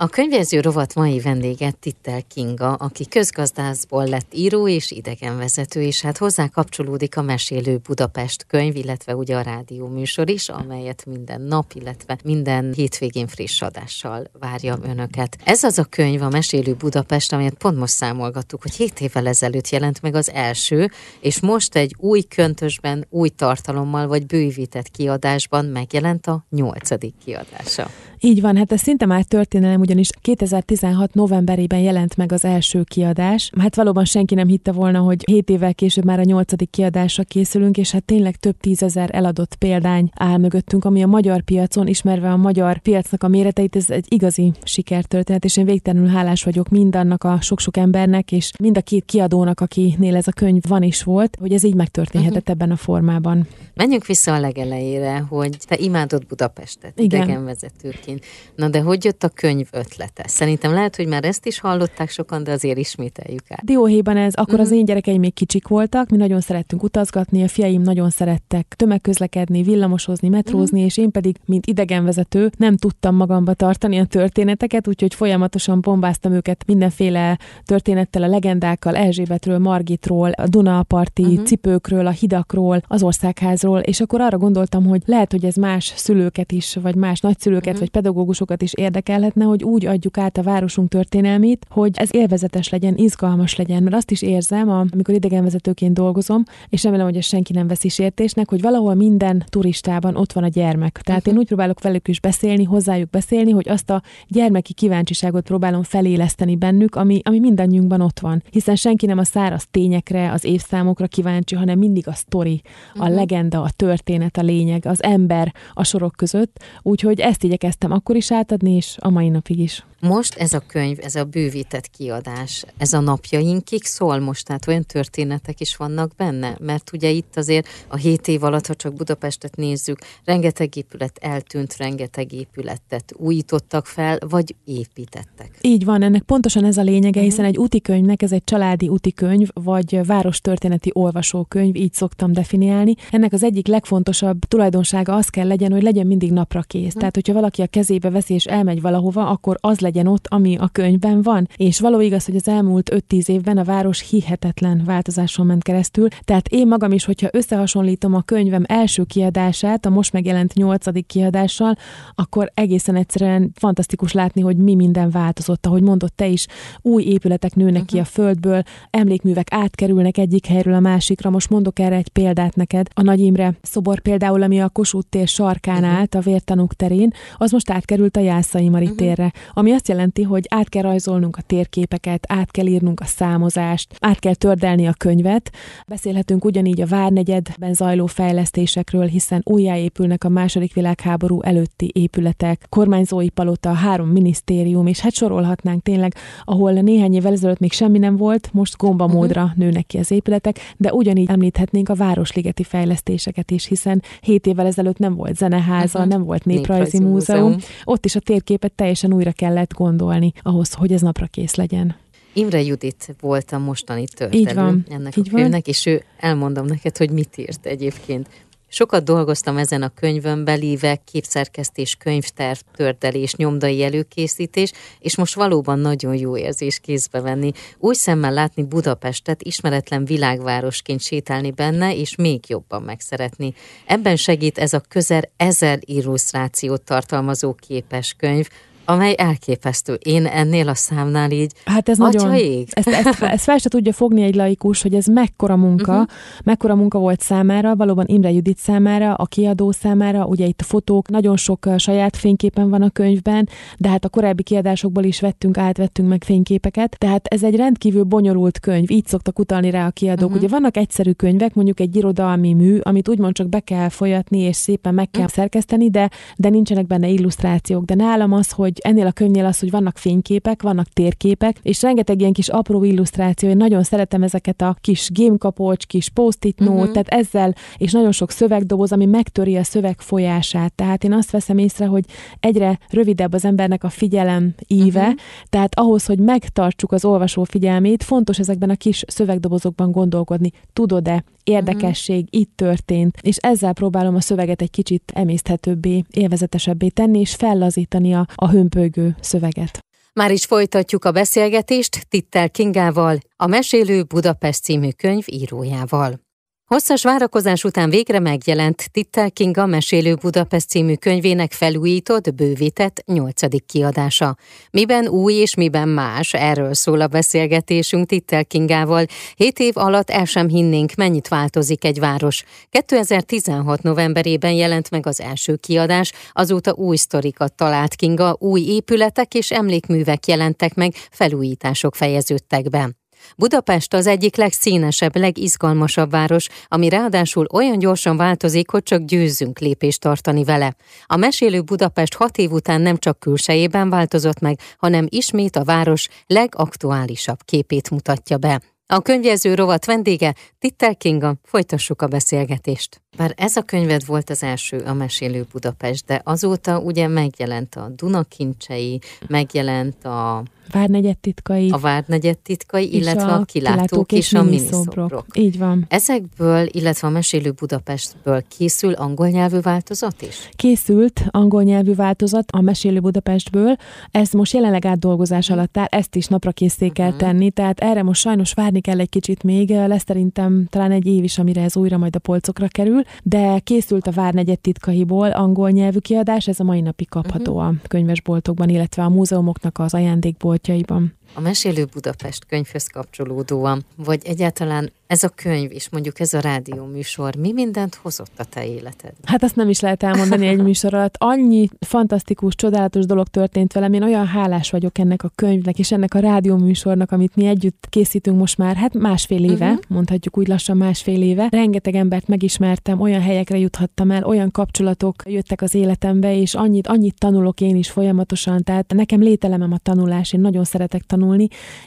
A könyvező rovat mai vendége Tittel Kinga, aki közgazdászból lett író és idegenvezető, és hát hozzá kapcsolódik a Mesélő Budapest könyv, illetve ugye a rádió műsor is, amelyet minden nap, illetve minden hétvégén friss adással várja önöket. Ez az a könyv, a Mesélő Budapest, amelyet pont most számolgattuk, hogy 7 évvel ezelőtt jelent meg az első, és most egy új köntösben, új tartalommal vagy bővített kiadásban megjelent a nyolcadik kiadása. Így van, hát ez szinte már történelem, ugyanis 2016 novemberében jelent meg az első kiadás. Hát valóban senki nem hitte volna, hogy 7 évvel később már a nyolcadik kiadásra készülünk, és hát tényleg több tízezer eladott példány áll mögöttünk, ami a magyar piacon, ismerve a magyar piacnak a méreteit, ez egy igazi sikertörténet, és én végtelenül hálás vagyok mindannak a sok-sok embernek, és mind a két kiadónak, akinél ez a könyv van is volt, hogy ez így megtörténhetett uh-huh. ebben a formában. Menjünk vissza a legelejére, hogy te imádod Budapestet, Igen. idegenvezetőként. Na de hogy jött a könyv ötlete? Szerintem lehet, hogy már ezt is hallották sokan, de azért ismételjük át. Dióhéjban ez, akkor mm-hmm. az mhm. én gyerekeim még kicsik voltak, mi nagyon szerettünk utazgatni, a fiaim nagyon szerettek tömegközlekedni, villamosozni, metrózni, mm-hmm. és én pedig, mint idegenvezető, nem tudtam magamba tartani a történeteket, úgyhogy folyamatosan bombáztam őket mindenféle történettel, a legendákkal, Erzsébetről, Margitról, a Dunaparti uh-huh. cipőkről, a hidakról, az országházról, és akkor arra gondoltam, hogy lehet, hogy ez más szülőket is, vagy más nagyszülőket, uh-huh. vagy pedagógusokat is érdekelhetne, hogy úgy adjuk át a városunk történelmét, hogy ez élvezetes legyen, izgalmas legyen, mert azt is érzem, amikor idegenvezetőként dolgozom, és remélem, hogy ez senki nem veszi sértésnek, hogy valahol minden turistában ott van a gyermek. Tehát uh-huh. én úgy próbálok velük is beszélni, hozzájuk beszélni, hogy azt a gyermeki kíváncsiságot próbálom feléleszteni bennük, ami, ami mindannyiunkban ott van. Hiszen senki nem a száraz tényekre, az évszámokra kíváncsi, hanem mindig a sztori, uh-huh. a legenda, a történet, a lényeg, az ember a sorok között. Úgyhogy ezt igyekeztem akkor is átadni, és a mai napig is. Most ez a könyv, ez a bővített kiadás, ez a napjainkig szól most, tehát olyan történetek is vannak benne, mert ugye itt azért a hét év alatt, ha csak Budapestet nézzük, rengeteg épület eltűnt, rengeteg épületet újítottak fel, vagy építettek. Így van, ennek pontosan ez a lényege, hiszen egy utikönyvnek ez egy családi utikönyv, vagy várostörténeti olvasókönyv, így szoktam definiálni. Ennek az egyik legfontosabb tulajdonsága az kell legyen, hogy legyen mindig napra kész. Tehát, hogyha valaki a kezébe veszi és elmegy valahova, akkor az legyen ott, ami a könyvben van. És való igaz, hogy az elmúlt 5-10 évben a város hihetetlen változáson ment keresztül. Tehát én magam is, hogyha összehasonlítom a könyvem első kiadását, a most megjelent nyolcadik kiadással, akkor egészen egyszerűen fantasztikus látni, hogy mi minden változott. Ahogy mondott te is, új épületek nőnek uh-huh. ki a mhm. földből, emlékművek átkerülnek egyik helyről a másikra. Most mondok erre egy példát neked. A Nagy Imre szobor például, ami a Kossuth tér sarkán uh-huh. állt, a vértanúk terén, az most átkerült a Jászai Mari uh-huh. térre, ami azt jelenti, hogy át kell rajzolnunk a térképeket, át kell írnunk a számozást, át kell tördelni a könyvet. Beszélhetünk ugyanígy a Várnegyedben zajló fejlesztésekről, hiszen újjáépülnek a második világháború előtti épületek, kormányzói palota, három minisztérium, és hát sorolhatnánk tényleg, ahol néhány évvel ezelőtt még semmi nem volt, most gombamódra uh-huh. nőnek ki az épületek, de ugyanígy említhetnénk a városligeti fejlesztéseket is, hiszen hét évvel ezelőtt nem volt zeneháza, uh-huh. nem volt néprajzi, néprajzi múzeum. múzeum. Ott is a térképet teljesen újra kellett gondolni ahhoz, hogy ez napra kész legyen. Imre Judit volt a mostani történelő Így van. ennek Így a filmnek, van. és ő elmondom neked, hogy mit írt egyébként. Sokat dolgoztam ezen a könyvön, belíve képszerkesztés, könyvterv, tördelés, nyomdai előkészítés, és most valóban nagyon jó érzés kézbe venni. Új szemmel látni Budapestet, ismeretlen világvárosként sétálni benne, és még jobban megszeretni. Ebben segít ez a közel ezer illusztrációt tartalmazó képes könyv, amely elképesztő. Én ennél a számnál így, hát ez nagyon, ég. Ezt, ezt, ezt fel se tudja fogni egy laikus, hogy ez mekkora munka, uh-huh. mekkora munka volt számára, valóban Imre Judit számára, a kiadó számára, ugye itt a fotók, nagyon sok saját fényképen van a könyvben, de hát a korábbi kiadásokból is vettünk, átvettünk meg fényképeket, tehát ez egy rendkívül bonyolult könyv, így szoktak utalni rá a kiadók. Uh-huh. Ugye vannak egyszerű könyvek, mondjuk egy irodalmi mű, amit úgymond csak be kell folyatni, és szépen meg kell uh-huh. szerkeszteni, de, de nincsenek benne illusztrációk. De nálam az, hogy ennél a könyvnél az, hogy vannak fényképek, vannak térképek, és rengeteg ilyen kis apró illusztráció. Én nagyon szeretem ezeket a kis gémkapocs, kis post-it note, uh-huh. tehát ezzel, és nagyon sok szövegdoboz, ami megtöri a szöveg folyását. Tehát én azt veszem észre, hogy egyre rövidebb az embernek a figyelem íve, uh-huh. tehát ahhoz, hogy megtartsuk az olvasó figyelmét, fontos ezekben a kis szövegdobozokban gondolkodni. Tudod-e, érdekesség, uh-huh. itt történt, és ezzel próbálom a szöveget egy kicsit emészthetőbbé, élvezetesebbé tenni, és fellazítani a, a hömpölygő szöveget. Már is folytatjuk a beszélgetést Tittel Kingával, a Mesélő Budapest című könyv írójával. Hosszas várakozás után végre megjelent Tittel Kinga Mesélő Budapest című könyvének felújított, bővített nyolcadik kiadása. Miben új és miben más, erről szól a beszélgetésünk Tittel Kingával. Hét év alatt el sem hinnénk, mennyit változik egy város. 2016 novemberében jelent meg az első kiadás, azóta új sztorikat talált Kinga, új épületek és emlékművek jelentek meg, felújítások fejeződtek be. Budapest az egyik legszínesebb, legizgalmasabb város, ami ráadásul olyan gyorsan változik, hogy csak győzzünk lépést tartani vele. A mesélő Budapest hat év után nem csak külsejében változott meg, hanem ismét a város legaktuálisabb képét mutatja be. A könyvjelző rovat vendége Tittel Kinga, folytassuk a beszélgetést. Bár ez a könyved volt az első, a Mesélő Budapest, de azóta ugye megjelent a Dunakincsei, megjelent a Várnegyed titkai. A Várnegyed titkai, illetve a, a kilátók, kilátók és, és a miniszobrok. Így van. Ezekből, illetve a Mesélő Budapestből készül angol nyelvű változat is? Készült angol nyelvű változat a Mesélő Budapestből. Ez most jelenleg átdolgozás alatt áll, ezt is napra készé uh-huh. kell mhm. tenni, tehát erre most sajnos várni kell egy kicsit még. Lesz szerintem talán egy év is, amire ez újra majd a polcokra kerül, de készült a Várnegyed titkaiból angol nyelvű kiadás, ez a mai napig kapható uh-huh. a könyvesboltokban, illetve a múzeumoknak az ajándékból boltjaiban. A Mesélő Budapest könyvhöz kapcsolódóan, vagy egyáltalán ez a könyv és mondjuk ez a rádió műsor mi mindent hozott a te életed? Hát azt nem is lehet elmondani egy műsor alatt. Annyi fantasztikus, csodálatos dolog történt velem. Én olyan hálás vagyok ennek a könyvnek és ennek a rádió műsornak, amit mi együtt készítünk most már, hát másfél éve, uh-huh. mondhatjuk úgy lassan másfél éve. Rengeteg embert megismertem, olyan helyekre juthattam el, olyan kapcsolatok jöttek az életembe, és annyit, annyit tanulok én is folyamatosan. Tehát nekem lételemem a tanulás, én nagyon szeretek tanulni,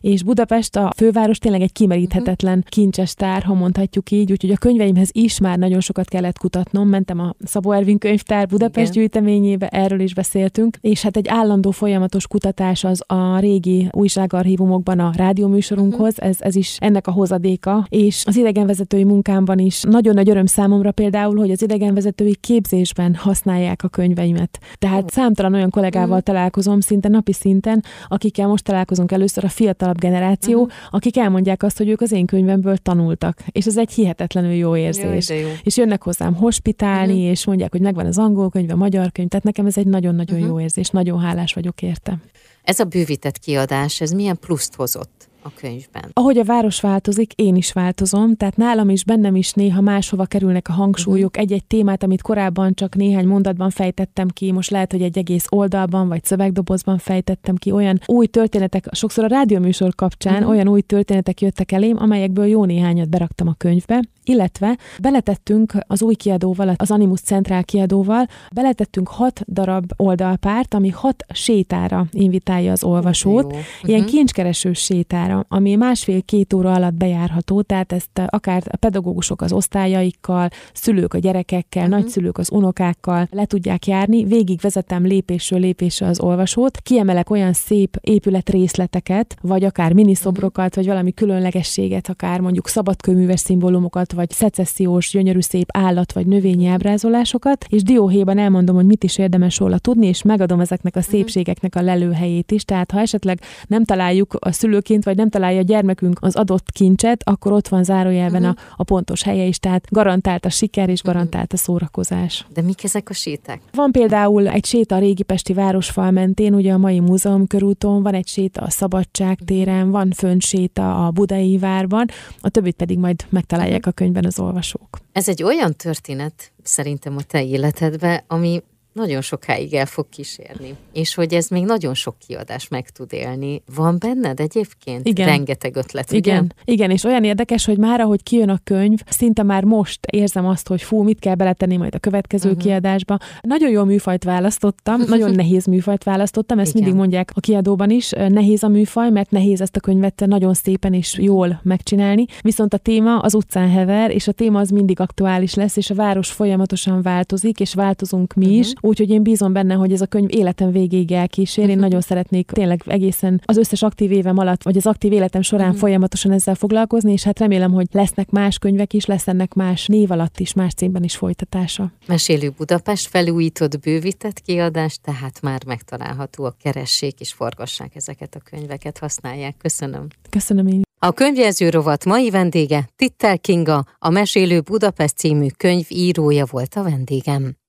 és Budapest a főváros tényleg egy kimeríthetetlen, uh-huh. kincses tár, ha mondhatjuk így, úgyhogy a könyveimhez is már nagyon sokat kellett kutatnom. Mentem a Szabó Ervin könyvtár Budapest Igen. gyűjteményébe, erről is beszéltünk, és hát egy állandó folyamatos kutatás az a régi újságarchívumokban a rádióműsorunkhoz, uh-huh. ez, ez is ennek a hozadéka, és az idegenvezetői munkámban is nagyon nagy öröm számomra például, hogy az idegenvezetői képzésben használják a könyveimet. Tehát számtalan olyan kollégával uh-huh. találkozom szinte napi szinten, akikkel most találkozunk először a fiatalabb generáció, uh-huh. akik elmondják azt, hogy ők az én könyvemből tanultak, és ez egy hihetetlenül jó érzés. Jaj, jó. És jönnek hozzám hospitálni, uh-huh. és mondják, hogy megvan az angol könyv, a magyar könyv, tehát nekem ez egy nagyon-nagyon uh-huh. jó érzés, nagyon hálás vagyok érte. Ez a bővített kiadás, ez milyen pluszt hozott? A könyvben. Ahogy a város változik, én is változom, tehát nálam is, bennem is néha máshova kerülnek a hangsúlyok, uh-huh. egy-egy témát, amit korábban csak néhány mondatban fejtettem ki, most lehet, hogy egy egész oldalban vagy szövegdobozban fejtettem ki, olyan új történetek, sokszor a rádióműsor kapcsán uh-huh. olyan új történetek jöttek elém, amelyekből jó néhányat beraktam a könyvbe, illetve beletettünk az új kiadóval, az Animus Centrál kiadóval, beletettünk hat darab oldalpárt, ami hat sétára invitálja az olvasót, ilyen uh-huh. kincskereső sétára, ami másfél-két óra alatt bejárható, tehát ezt akár a pedagógusok az osztályaikkal, szülők a gyerekekkel, uh-huh. nagyszülők az unokákkal le tudják járni, végig vezetem lépésről lépésre az olvasót, kiemelek olyan szép épület részleteket, vagy akár miniszobrokat, vagy valami különlegességet, akár mondjuk szabadkőműves szimbólumokat, vagy szecessziós, gyönyörű szép állat vagy növényi ábrázolásokat, és dióhéjban elmondom, hogy mit is érdemes róla tudni, és megadom ezeknek a mhm. szépségeknek a lelőhelyét is. Tehát ha esetleg nem találjuk a szülőként, vagy nem találja a gyermekünk az adott kincset, akkor ott van zárójelben uh-huh. a, a pontos helye is, tehát garantált a siker és mhm. garantált a szórakozás. De mik ezek a séták? Van például egy séta a régi Pesti városfal mentén, ugye a mai múzeum körúton, van egy séta a Szabadság téren, van séta a Budai várban, a többit pedig majd megtalálják a könyv könyvben az olvasók. Ez egy olyan történet szerintem a te életedben, ami nagyon sokáig el fog kísérni. És hogy ez még nagyon sok kiadás meg tud élni. Van benned egyébként? Igen. Rengeteg ötlet, Igen. Ugye? Igen, és olyan érdekes, hogy már ahogy kijön a könyv, szinte már most érzem azt, hogy fú, mit kell beletenni majd a következő uh-huh. kiadásba. Nagyon jó műfajt választottam, nagyon nehéz műfajt választottam, ezt Igen. mindig mondják a kiadóban is. Nehéz a műfaj, mert nehéz ezt a könyvet nagyon szépen és jól megcsinálni. Viszont a téma az utcán hever, és a téma az mindig aktuális lesz, és a város folyamatosan változik, és változunk mi uh-huh. is úgyhogy én bízom benne, hogy ez a könyv életem végéig elkísér. Én nagyon szeretnék tényleg egészen az összes aktív évem alatt, vagy az aktív életem során uh-huh. folyamatosan ezzel foglalkozni, és hát remélem, hogy lesznek más könyvek is, lesz ennek más név alatt is, más címben is folytatása. Mesélő Budapest felújított, bővített kiadás, tehát már megtalálható a keressék és forgassák ezeket a könyveket, használják. Köszönöm. Köszönöm én. A könyvjelző rovat mai vendége Tittel Kinga, a Mesélő Budapest című könyv írója volt a vendégem.